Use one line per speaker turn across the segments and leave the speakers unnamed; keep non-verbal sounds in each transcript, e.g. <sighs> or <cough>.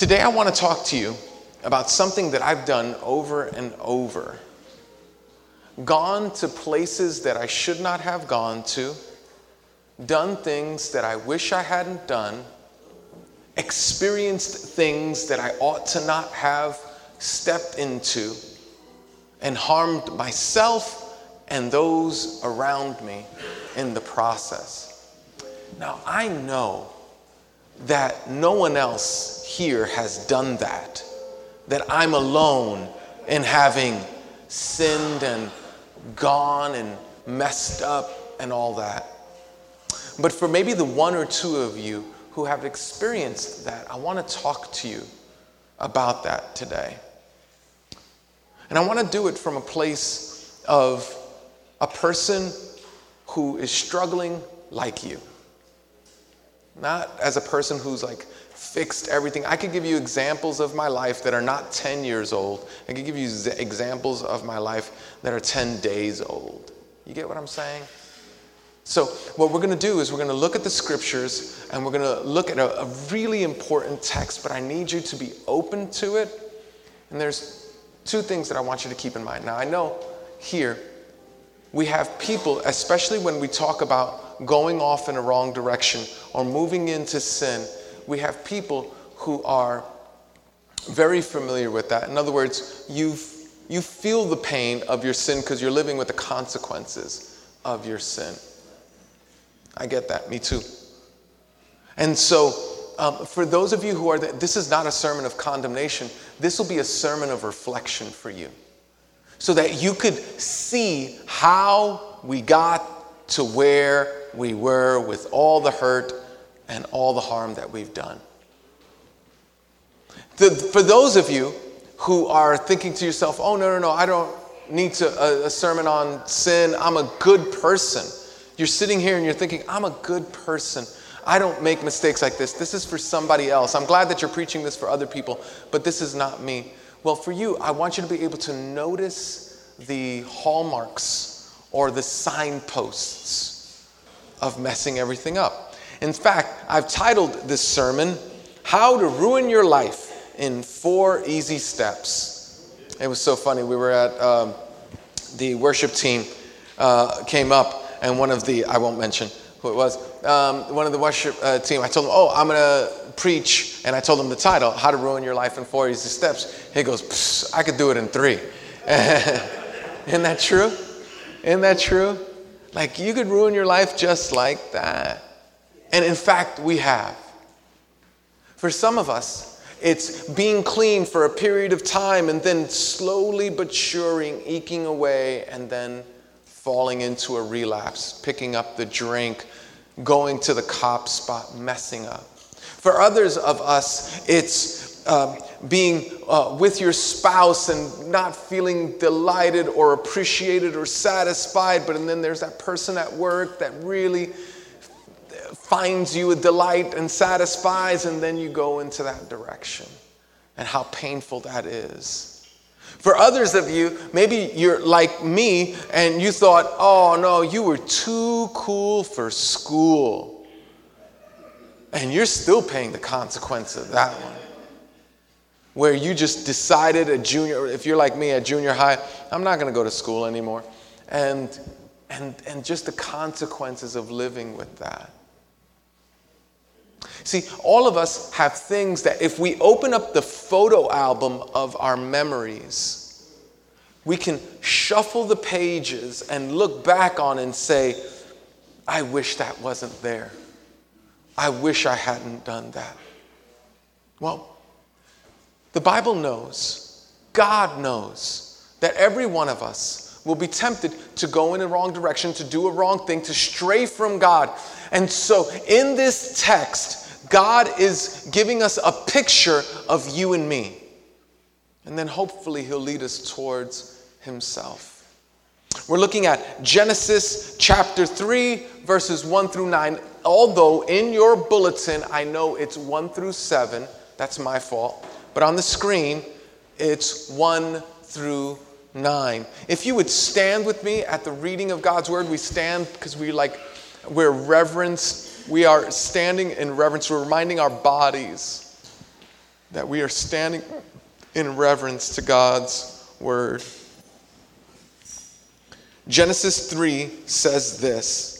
Today, I want to talk to you about something that I've done over and over. Gone to places that I should not have gone to, done things that I wish I hadn't done, experienced things that I ought to not have stepped into, and harmed myself and those around me in the process. Now, I know that no one else here has done that, that I'm alone in having sinned and gone and messed up and all that. But for maybe the one or two of you who have experienced that, I want to talk to you about that today. And I want to do it from a place of a person who is struggling like you. Not as a person who's like fixed everything. I could give you examples of my life that are not 10 years old. I could give you examples of my life that are 10 days old. You get what I'm saying? So, what we're going to do is we're going to look at the scriptures and we're going to look at a, a, really important text, but I need you to be open to it. And there's two things that I want you to keep in mind. Now, I know here we have people, especially when we talk about going off in a wrong direction or moving into sin, we have people who are very familiar with that. In other words, you you feel the pain of your sin because you're living with the consequences of your sin. I get that, me too. And so, um, for those of you who are, the, this is not a sermon of condemnation, this will be a sermon of reflection for you. So that you could see how we got to where we were with all the hurt and all the harm that we've done. The, for those of you who are thinking to yourself, oh, no, no, no, I don't need to, a, a sermon on sin, I'm a good person. You're sitting here and you're thinking, I'm a good person. I don't make mistakes like this. This is for somebody else. I'm glad that you're preaching this for other people, but this is not me. Well, for you, I want you to be able to notice the hallmarks or the signposts of messing everything up. In fact, I've titled this sermon, How to Ruin Your Life in Four Easy Steps. It was so funny. We were at um, the worship team, uh, came up, and one of the, I won't mention who it was, um, one of the worship uh, team, I told him, Oh, I'm going to preach. And I told him the title, How to Ruin Your Life in Four Easy Steps. He goes, I could do it in three. <laughs> Isn't that true? Isn't that true? Like you could ruin your life just like that. And in fact, we have. For some of us, it's being clean for a period of time and then slowly but suring, eking away, and then falling into a relapse, picking up the drink, going to the cop spot, messing up. For others of us, it's uh, being uh, with your spouse and not feeling delighted or appreciated or satisfied, but and then there's that person at work that really finds you a delight and satisfies, and then you go into that direction. And how painful that is. For others of you, maybe you're like me and you thought, oh no, you were too cool for school. And you're still paying the consequence of that one. Where you just decided a junior, if you're like me at junior high, I'm not going to go to school anymore. And, and, and just the consequences of living with that. See, all of us have things that if we open up the photo album of our memories, we can shuffle the pages and look back on and say, I wish that wasn't there. I wish I hadn't done that. Well, the Bible knows, God knows, that every one of us will be tempted to go in a wrong direction, to do a wrong thing, to stray from God. And so, in this text, God is giving us a picture of you and me. And then hopefully He'll lead us towards Himself. We're looking at Genesis chapter 3, verses 1 through 9. Although in your bulletin, I know it's 1 through 7. That's my fault. But on the screen, it's 1 through 9. If you would stand with me at the reading of God's word, we stand because we like, we're reverenced we are standing in reverence, we're reminding our bodies that we are standing in reverence to God's word. Genesis 3 says this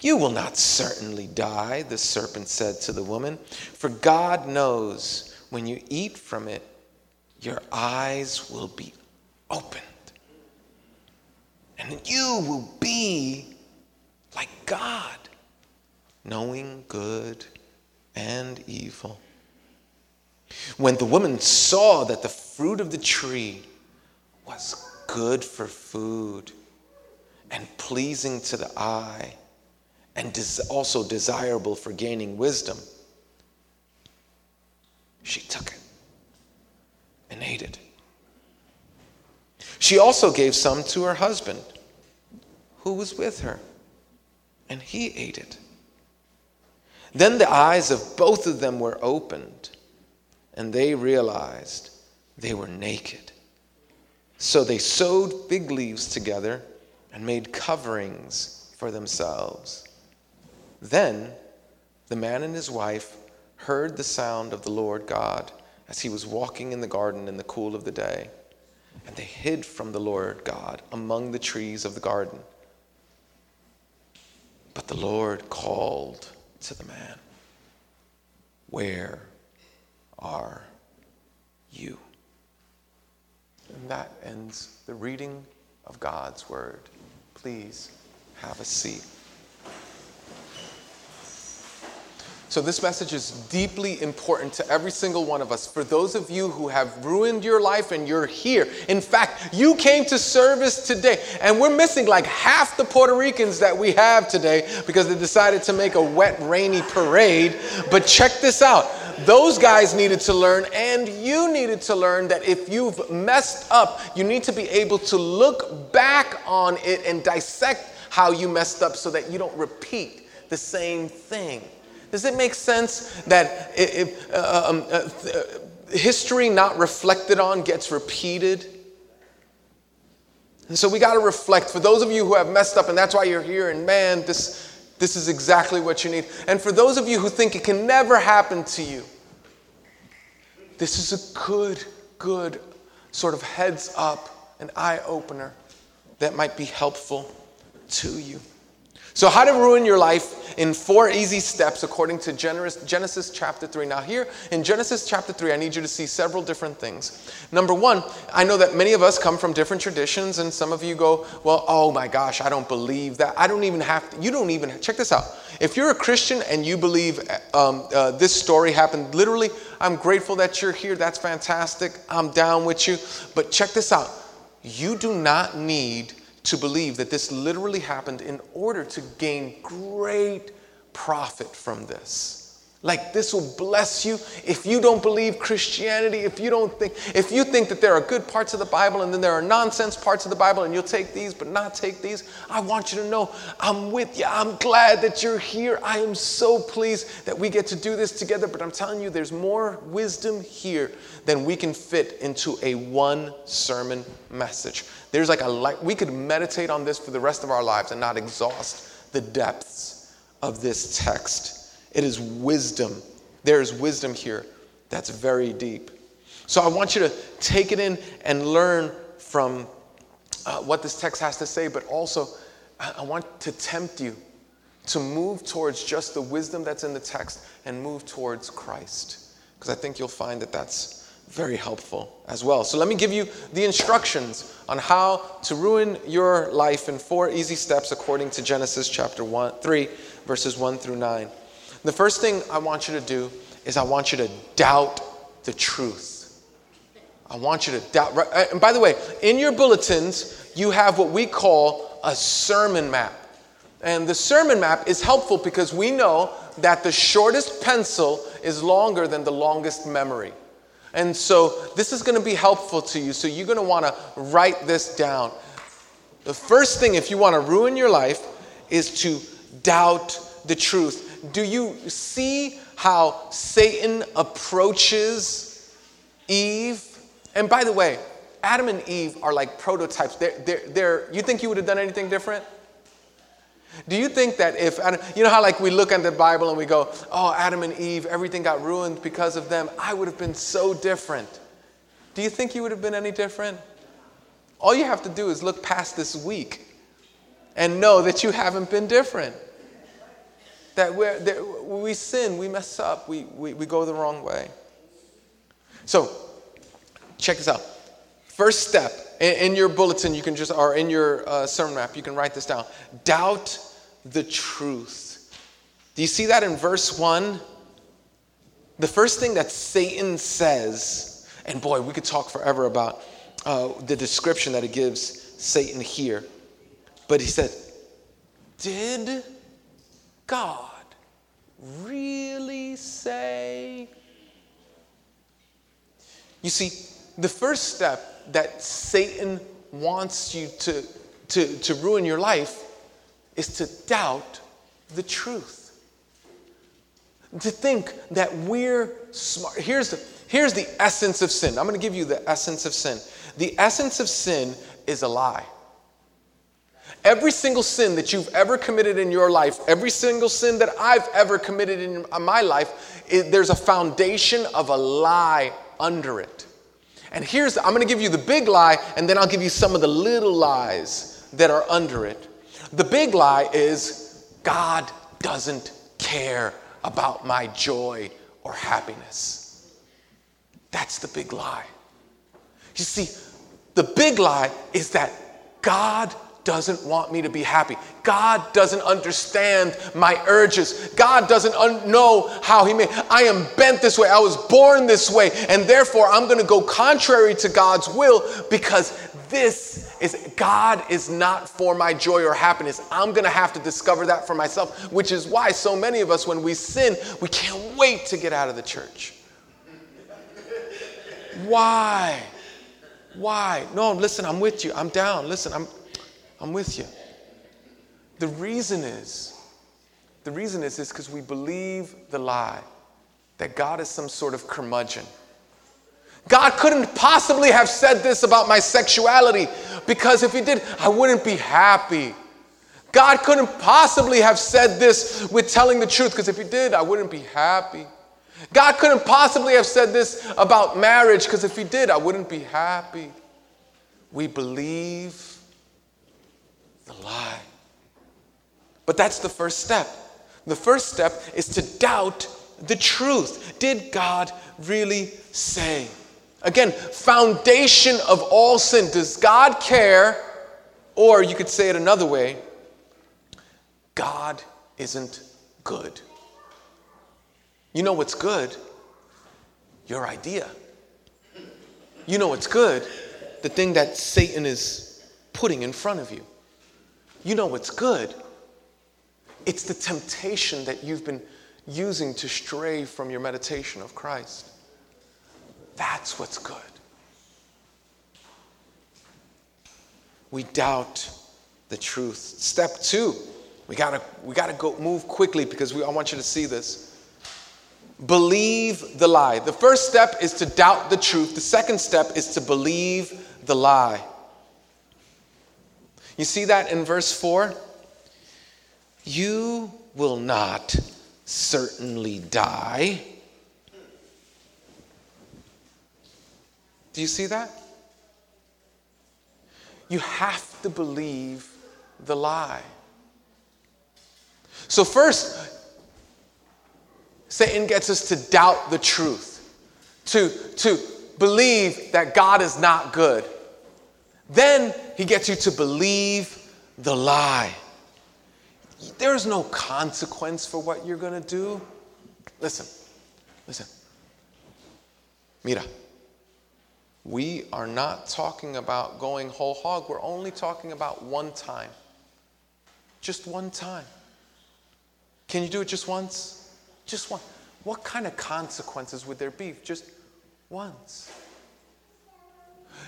You will not certainly die, the serpent said to the woman, for God knows when you eat from it, your eyes will be opened and you will be like God, knowing good and evil. When the woman saw that the fruit of the tree was good for food and pleasing to the eye and also desirable for gaining wisdom, she took it and ate it. She also gave some to her husband, who was with her, and he ate it. Then the eyes of both of them were opened, and they realized they were naked. So they sewed fig leaves together and made coverings for themselves. Then the man and his wife heard the sound of the Lord God as he was walking in the garden in the cool of the day. And they hid from the Lord God among the trees of the garden. But the Lord called to the man, Where are you? And that ends the reading of God's word. Please have a seat. So, this message is deeply important to every single one of us. For those of you who have ruined your life and you're here, in fact, you came to service today, and we're missing like half the Puerto Ricans that we have today because they decided to make a wet, rainy parade. But check this out those guys needed to learn, and you needed to learn that if you've messed up, you need to be able to look back on it and dissect how you messed up so that you don't repeat the same thing. Does it make sense that if, uh, um, uh, uh, history not reflected on gets repeated? And so we got to reflect. For those of you who have messed up, and that's why you're here, and man, this, this is exactly what you need. And for those of you who think it can never happen to you, this is a good, good sort of heads up, an eye opener that might be helpful to you. So, how to ruin your life in four easy steps according to Genesis chapter 3. Now, here in Genesis chapter 3, I need you to see several different things. Number one, I know that many of us come from different traditions, and some of you go, Well, oh my gosh, I don't believe that. I don't even have to, you don't even, check this out. If you're a Christian and you believe um, uh, this story happened literally, I'm grateful that you're here. That's fantastic. I'm down with you. But check this out. You do not need to believe that this literally happened in order to gain great profit from this. Like this will bless you if you don't believe Christianity, if you don't think, if you think that there are good parts of the Bible and then there are nonsense parts of the Bible and you'll take these but not take these. I want you to know I'm with you. I'm glad that you're here. I am so pleased that we get to do this together. But I'm telling you, there's more wisdom here than we can fit into a one sermon message. There's like a like we could meditate on this for the rest of our lives and not exhaust the depths of this text. It is wisdom. There is wisdom here that's very deep. So I want you to take it in and learn from uh, what this text has to say, but also I want to tempt you to move towards just the wisdom that's in the text and move towards Christ. Because I think you'll find that that's very helpful as well. So let me give you the instructions on how to ruin your life in four easy steps according to Genesis chapter 1, 3, verses 1 through 9. The first thing I want you to do is I want you to doubt the truth. I want you to doubt. Uh, and by the way, in your bulletins, you have what we call a sermon map. And the sermon map is helpful because we know that the shortest pencil is longer than the longest memory. And so this is going to be helpful to you. So you're going to want to write this down. The first thing, if you want to ruin your life, is to doubt the truth. Do you see how Satan approaches Eve? And by the way, Adam and Eve are like prototypes. They're, they're, they're, you think you would have done anything different? Do you think that if, you know how like we look at the Bible and we go, oh, Adam and Eve, everything got ruined because of them. I would have been so different. Do you think you would have been any different? All you have to do is look past this week and know that you haven't been different. That, we're, that we sin, we mess up, we, we, we go the wrong way. So, check this out. First step in, in your bulletin, you can just, or in your uh, sermon map, you can write this down. Doubt the truth. Do you see that in verse 1? The first thing that Satan says, and boy, we could talk forever about uh, the description that it gives Satan here. But he said, Did God really say? You see, the first step that Satan wants you to, to, to ruin your life is to doubt the truth. To think that we're smart. Here's the, here's the essence of sin. I'm going to give you the essence of sin. The essence of sin is a lie. Every single sin that you've ever committed in your life, every single sin that I've ever committed in my life, it, there's a foundation of a lie under it. And here's, I'm going to give you the big lie, and then I'll give you some of the little lies that are under it. The big lie is God doesn't care about my joy or happiness. That's the big lie. You see, the big lie is that God doesn't want me to be happy. God doesn't understand my urges. God doesn't un- know how He made. I am bent this way. I was born this way, and therefore I'm going to go contrary to God's will because this is God is not for my joy or happiness. I'm going to have to discover that for myself, which is why so many of us, when we sin, we can't wait to get out of the church. Why? Why? No, listen, I'm with you. I'm down. Listen, I'm I'm with you. The reason is, the reason is, is because we believe the lie that God is some sort of curmudgeon. God couldn't possibly have said this about my sexuality because if He did, I wouldn't be happy. God couldn't possibly have said this with telling the truth because if He did, I wouldn't be happy. God couldn't possibly have said this about marriage because if He did, I wouldn't be happy. We believe the lie. But that's the first step. The first step is to doubt the truth. Did God really say? Again, foundation of all sin. Does God care? Or you could say it another way God isn't good. You know what's good? Your idea. You know what's good? The thing that Satan is putting in front of you. You know what's good? It's the temptation that you've been using to stray from your meditation of Christ. That's what's good. We doubt the truth. Step two, we gotta, we gotta go move quickly because we, I want you to see this. Believe the lie. The first step is to doubt the truth. The second step is to believe the lie. You see that in verse 4? You will not certainly die. Do you see that? You have to believe the lie. So, first, Satan gets us to doubt the truth, to, to believe that God is not good. Then he gets you to believe the lie. There's no consequence for what you're going to do. Listen, listen. Mira, we are not talking about going whole hog. We're only talking about one time. Just one time. Can you do it just once? Just one. what kind of consequences would there be? Just once.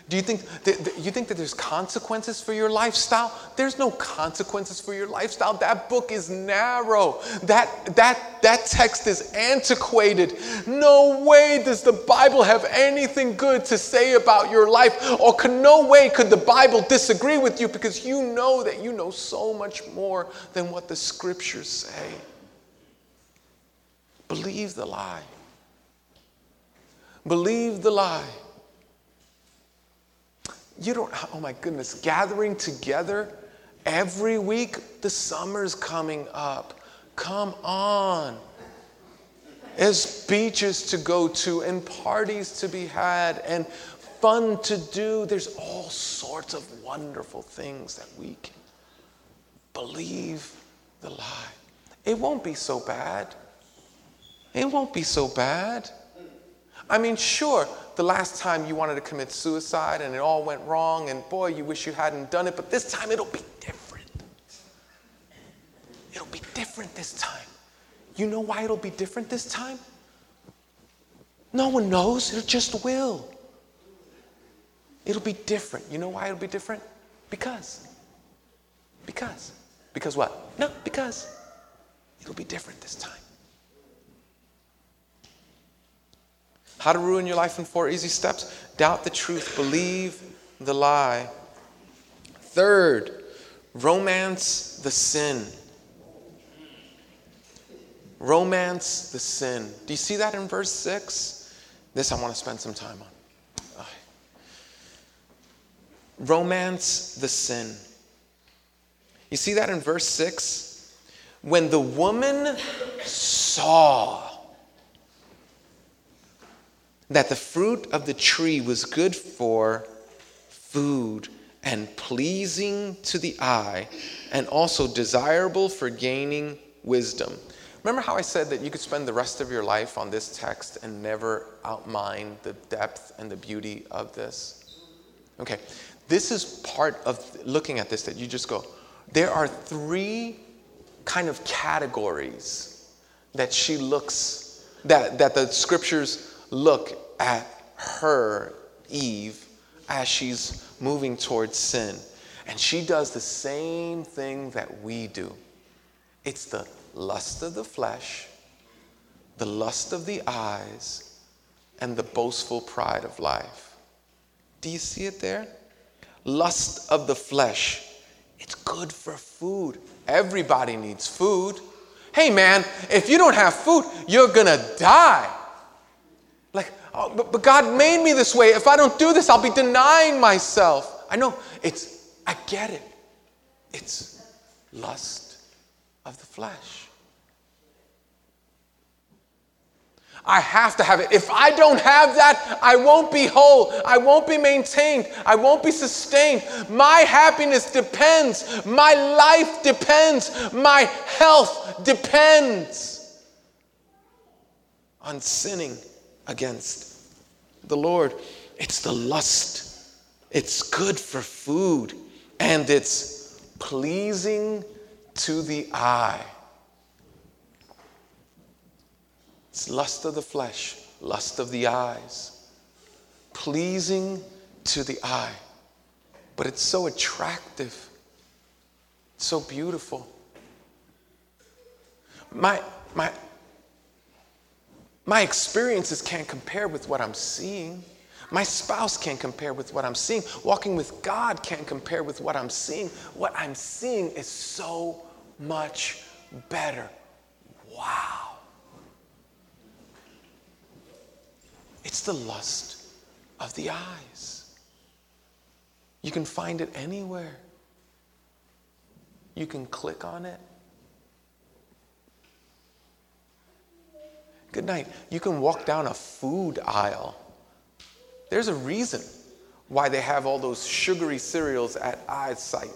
Do you think that, you think that there's consequences for your lifestyle? There's no consequences for your lifestyle. That book is narrow. That, that, that text is antiquated. No way does the Bible have anything good to say about your life, or can, no way could the Bible disagree with you because you know that you know so much more than what the scriptures say. Believe the lie. Believe the lie. You don't, oh my goodness, gathering together every week, the summer's coming up. Come on. There's beaches to go to and parties to be had and fun to do. There's all sorts of wonderful things that we can believe the lie. It won't be so bad. It won't be so bad. I mean, sure, the last time you wanted to commit suicide and it all went wrong, and boy, you wish you hadn't done it, but this time it'll be different. It'll be different this time. You know why it'll be different this time? No one knows, it just will. It'll be different. You know why it'll be different? Because. Because. Because what? No, because it'll be different this time. How to ruin your life in four easy steps? Doubt the truth, believe the lie. Third, romance the sin. Romance the sin. Do you see that in verse 6? This I want to spend some time on. Romance the sin. You see that in verse 6? When the woman saw that the fruit of the tree was good for food and pleasing to the eye, and also desirable for gaining wisdom. Remember how I said that you could spend the rest of your life on this text and never outmine the depth and the beauty of this? Okay, this is part of looking at this that you just go, there are three kind of categories that she looks, that, that the scriptures look at her, Eve, as she's moving towards sin. And she does the same thing that we do it's the lust of the flesh, the lust of the eyes, and the boastful pride of life. Do you see it there? Lust of the flesh. It's good for food. Everybody needs food. Hey man, if you don't have food, you're gonna die. Oh, but, but God made me this way. If I don't do this, I'll be denying myself. I know, it's, I get it. It's lust of the flesh. I have to have it. If I don't have that, I won't be whole. I won't be maintained. I won't be sustained. My happiness depends. My life depends. My health depends on sinning against the Lord. It's the lust. It's good for food and it's pleasing to the eye. It's lust of the flesh, lust of the eyes, pleasing to the eye. But it's so attractive, so beautiful. My, my, my experiences can't compare with what I'm seeing. My spouse can't compare with what I'm seeing. Walking with God can't compare with what I'm seeing. What I'm seeing is so much better. Wow. It's the lust of the eyes. You can find it anywhere. You can click on it Good night. You can walk down a food aisle. There's a reason why they have all those sugary cereals at eyesight,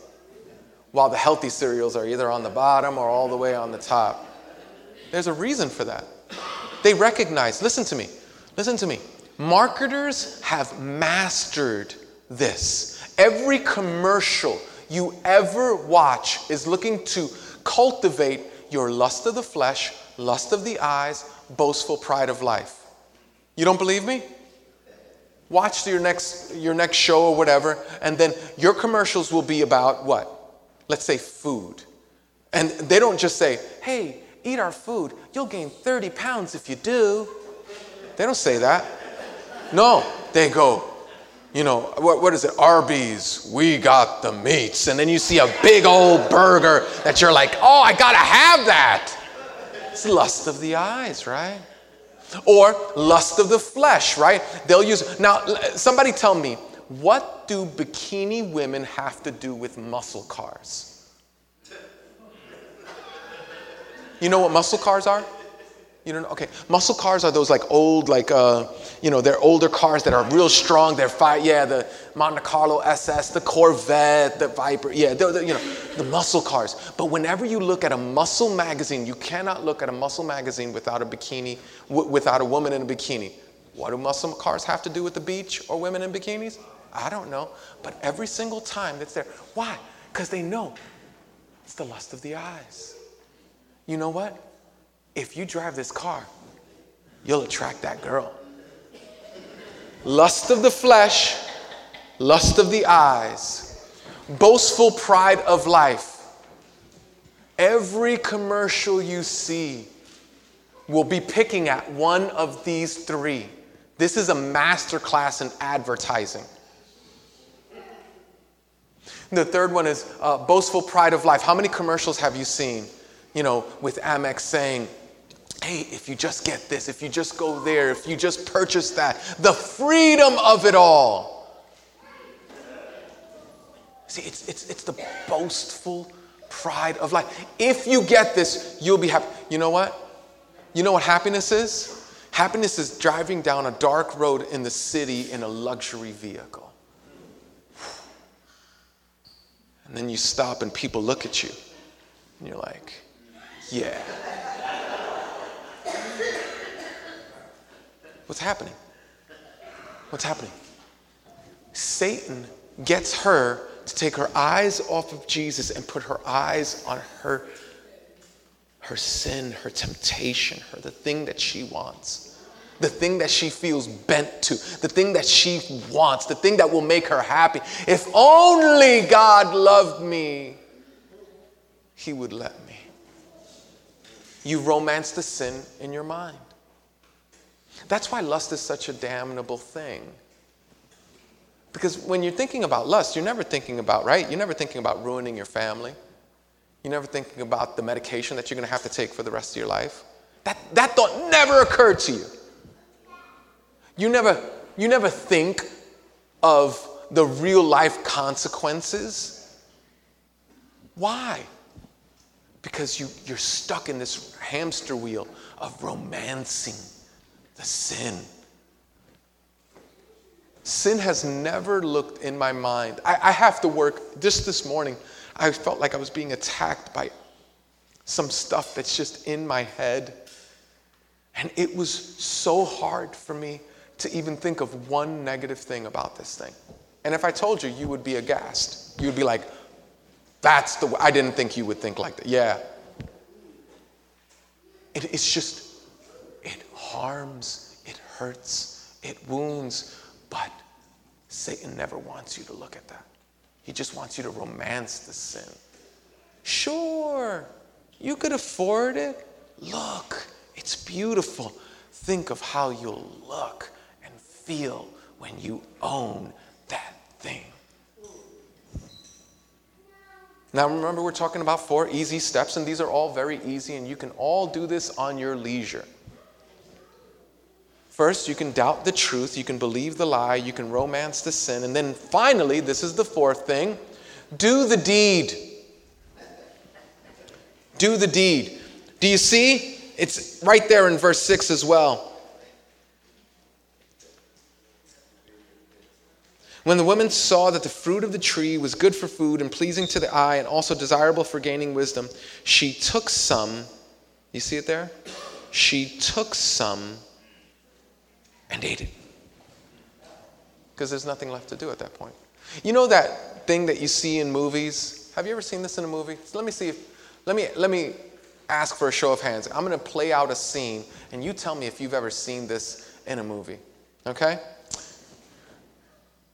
while the healthy cereals are either on the bottom or all the way on the top. There's a reason for that. They recognize, listen to me, listen to me. Marketers have mastered this. Every commercial you ever watch is looking to cultivate your lust of the flesh, lust of the eyes, boastful pride of life. You don't believe me? Watch your next, your next show or whatever, and then your commercials will be about what? Let's say food. And they don't just say, hey, eat our food. You'll gain 30 pounds if you do. They don't say that. No, they go, you know, what, what is it? Arby's, we got the meats. And then you see a big old burger that you're like, oh, I gotta have that. It's lust of the eyes, right? Or lust of the flesh, right? They'll use, now, somebody tell me, what do bikini women have to do with muscle cars? You know what muscle cars are? You don't know? Okay. Muscle cars are those like old, like, uh, you know, they're older cars that are real strong. They're fire, yeah, the Monte Carlo SS, the Corvette, the Viper, yeah, they're, they're, you know, the muscle cars. But whenever you look at a muscle magazine, you cannot look at a muscle magazine without a bikini, w- without a woman in a bikini. What do muscle cars have to do with the beach or women in bikinis? I don't know. But every single time that's there. Why? Because they know it's the lust of the eyes. You know what? if you drive this car, you'll attract that girl. Lust of the flesh, lust of the eyes, boastful pride of life. Every commercial you see will be picking at one of these three. This is a masterclass in advertising. The third one is uh, boastful pride of life. How many commercials have you seen? You know, with Amex saying, hey, if you just get this, if you just go there, if you just purchase that, the freedom of it all. See, it's, it's, it's the boastful pride of life. If you get this, you'll be happy. You know what? You know what happiness is? Happiness is driving down a dark road in the city in a luxury vehicle. And then you stop and people look at you and you're like, yeah. What's happening? What's happening? Satan gets her to take her eyes off of Jesus and put her eyes on her her sin, her temptation, her the thing that she wants. The thing that she feels bent to, the thing that she wants, the thing that will make her happy. If only God loved me, He would let me. You romance the sin in your mind. That's why lust is such a damnable thing. Because when you're thinking about lust, you're never thinking about, right? You're never thinking about ruining your family. You're never thinking about the medication that you're going to have to take for the rest of your life. That, that thought never occurred to you. You never, you never think of the real life consequences. Why? Because you, you're stuck in this hamster wheel of romancing the sin. Sin has never looked in my mind. I, I, have to work. Just this morning, I felt like I was being attacked by some stuff that's just in my head. And it was so hard for me to even think of one negative thing about this thing. And if I told you, you would be aghast. You would be like, that's the way. I didn't think you would think like that. Yeah. It, it's just harms, it hurts, it wounds, but Satan never wants you to look at that. He just wants you to romance the sin. Sure, you could afford it. Look, it's beautiful. Think of how you'll look and feel when you own that thing. Now, remember, we're talking about four easy steps, and these are all very easy, and you can all do this on your leisure. First, you can doubt the truth, you can believe the lie, you can romance the sin, and then finally, this is the fourth thing do the deed. Do the deed. Do you see? It's right there in verse 6 as well. When the woman saw that the fruit of the tree was good for food and pleasing to the eye and also desirable for gaining wisdom, she took some. You see it there? She took some and ate it. Because there's nothing left to do at that point. You know that thing that you see in movies? Have you ever seen this in a movie? So let me see if, let me, let me, ask for a show of hands. I'm to play out a scene, and you tell me if you've ever seen this in a movie. Okay?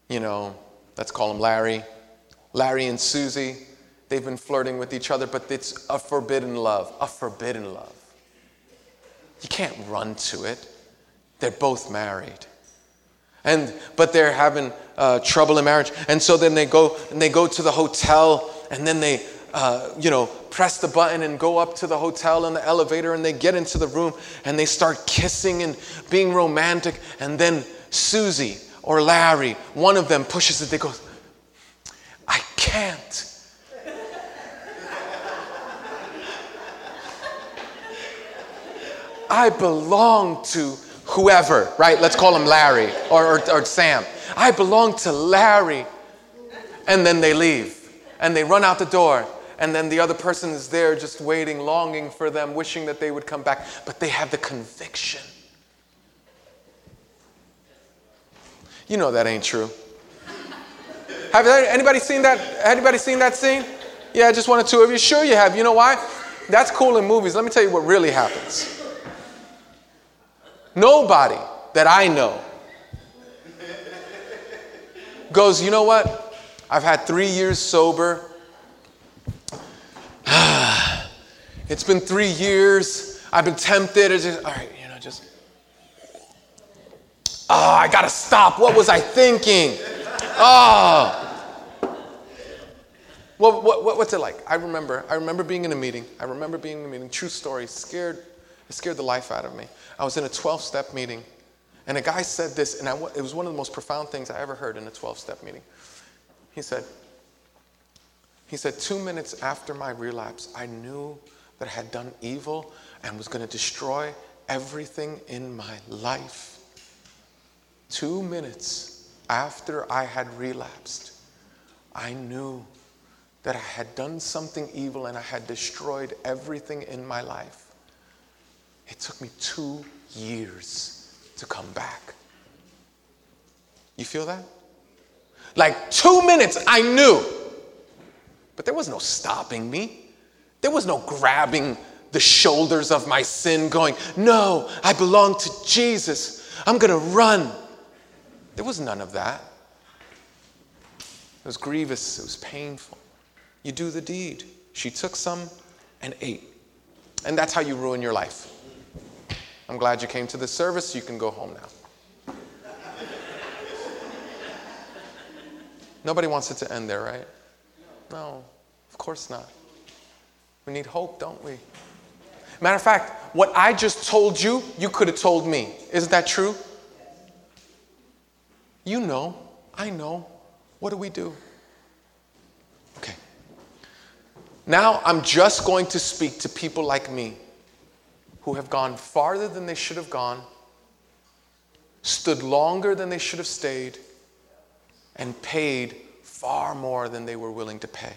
You know, let's call him Larry. Larry and Susie, they've been flirting with each other, but it's a forbidden love. A forbidden love. You can't run to it. They're both married. And but they're having uh, trouble in marriage, and so then they go and they go to the hotel, and then they uh, you know, press the button and go up to the hotel in the elevator and they get into the room and they start kissing and being romantic. And then Susie or Larry, one of them pushes it, they go, I can't. <laughs> I belong to whoever, right? Let's call him Larry or, or, or Sam. I belong to Larry. And then they leave and they run out the door and then the other person is there just waiting, longing for them, wishing that they would come back, but they have the conviction. You know that ain't true. Have anybody seen that? Anybody seen that scene? Yeah, just one or two of you. Sure, you have. You know why? That's cool in movies. Let me tell you what really happens. Nobody that I know goes, you know what? I've had three years sober. <sighs> it's been three years. I've been tempted. It's just, all right, you know, just, oh, I gotta stop. What was I thinking? Ah. Oh. Well, what, what, what's it like? I remember, I remember being in a meeting. I remember being in a meeting. True story. Scared, it scared the life out of me. I was in a 12-step meeting, and a guy said this, and I, it was one of the most profound things I ever heard in a 12-step meeting. He said, he said, Two minutes after my relapse, I knew that I had done evil and was going to destroy everything in my life. Two minutes after I had relapsed, I knew that I had done something evil and I had destroyed everything in my life. It took me two years to come back. You feel that? Like two minutes, I knew but there was no stopping me. There was no grabbing the shoulders of my sin, going, No, I belong to Jesus. I'm going to run. There was none of that. It was grievous, it was painful. You do the deed. She took some and ate. And that's how you ruin your life. I'm glad you came to this service. You can go home now. Nobody wants it to end there, right? No, of course not. We need hope, don't we? Matter of fact, what I just told you, you could have told me. Isn't that true? You know, I know. What do we do? Okay. Now I'm just going to speak to people like me who have gone farther than they should have gone, stood longer than they should have stayed, and paid far more than they were willing to pay.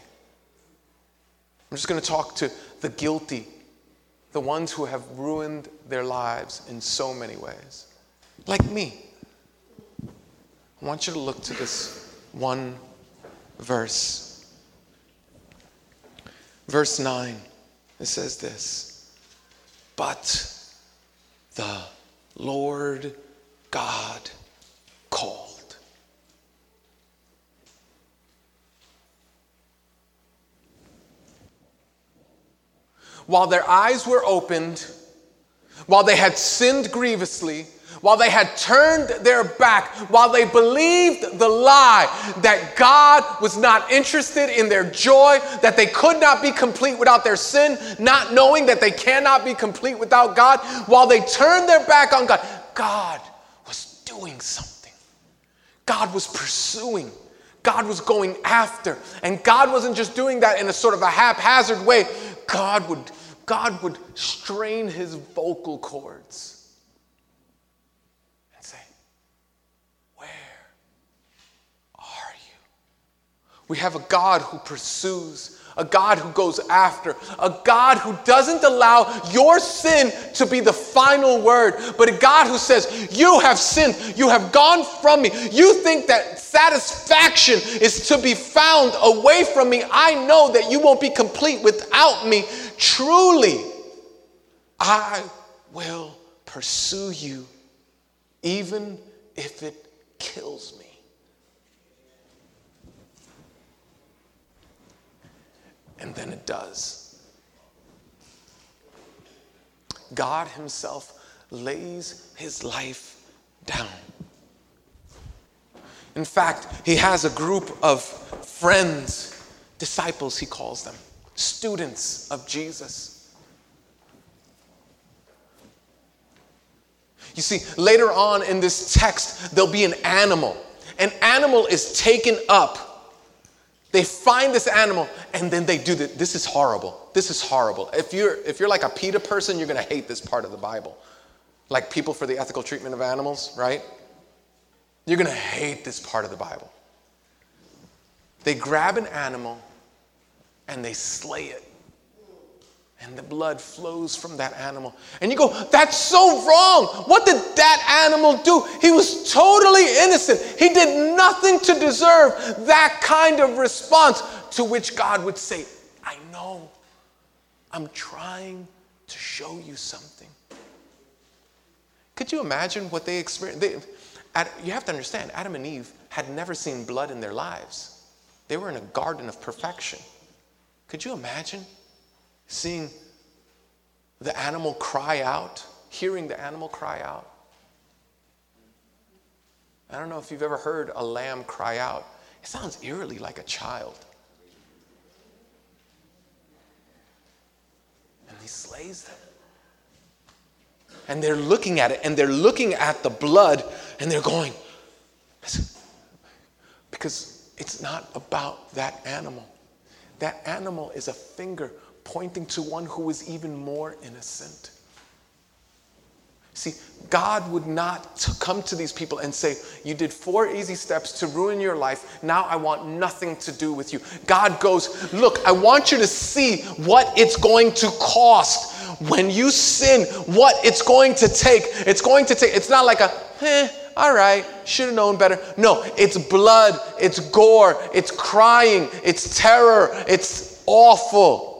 I'm just going to talk to the guilty, the ones who have ruined their lives in so many ways, like me. I want you to look to this one verse. Verse 9, it says this But the Lord God called. while their eyes were opened, while they had sinned grievously, while they had turned their back, while they believed the lie that God was not interested in their joy, that they could not be complete without their sin, not knowing that they cannot be complete without God, while they turned their back on God, God was doing something. God was pursuing. God was going after. And God wasn't just doing that in a sort of a haphazard way. God would, God would strain his vocal cords and say, Where are you? We have a God who pursues a God who goes after, a God who doesn't allow your sin to be the final word, but a God who says, You have sinned, you have gone from me. You think that satisfaction is to be found away from me. I know that you won't be complete without me. Truly, I will pursue you, even if it kills me. And then it does. God Himself lays His life down. In fact, He has a group of friends, disciples, He calls them, students of Jesus. You see, later on in this text, there'll be an animal. An animal is taken up. They find this animal and then they do this. This is horrible. This is horrible. If you're if you're like a PETA person, you're gonna hate this part of the Bible. Like people for the ethical treatment of animals, right? You're gonna hate this part of the Bible. They grab an animal and they slay it and the blood flows from that animal. And you go, that's so wrong. What did that animal do? He was totally innocent. He did nothing to deserve that kind of response, to which God would say, I know. I'm trying to show you something. Could you imagine what they experienced? They, you have to understand, Adam and Eve had never seen blood in their lives. They were in a garden of perfection. Could you imagine seeing the animal cry out, hearing the animal cry out. I don't know if you've ever heard a lamb cry out. It sounds eerily like a child. And he slays them. And they're looking at it and they're looking at the blood and they're going, because it's not about that animal. That animal is a finger pointing to one who is even more innocent. See, God would not come to these people and say, You did four easy steps to ruin your life. Now I want nothing to do with you. God goes, Look, I want you to see what it's going to cost when you sin, what it's going to take. It's going to take, it's not like a, eh, all right, should have known better. No, it's blood, it's gore, it's crying, it's terror, it's awful.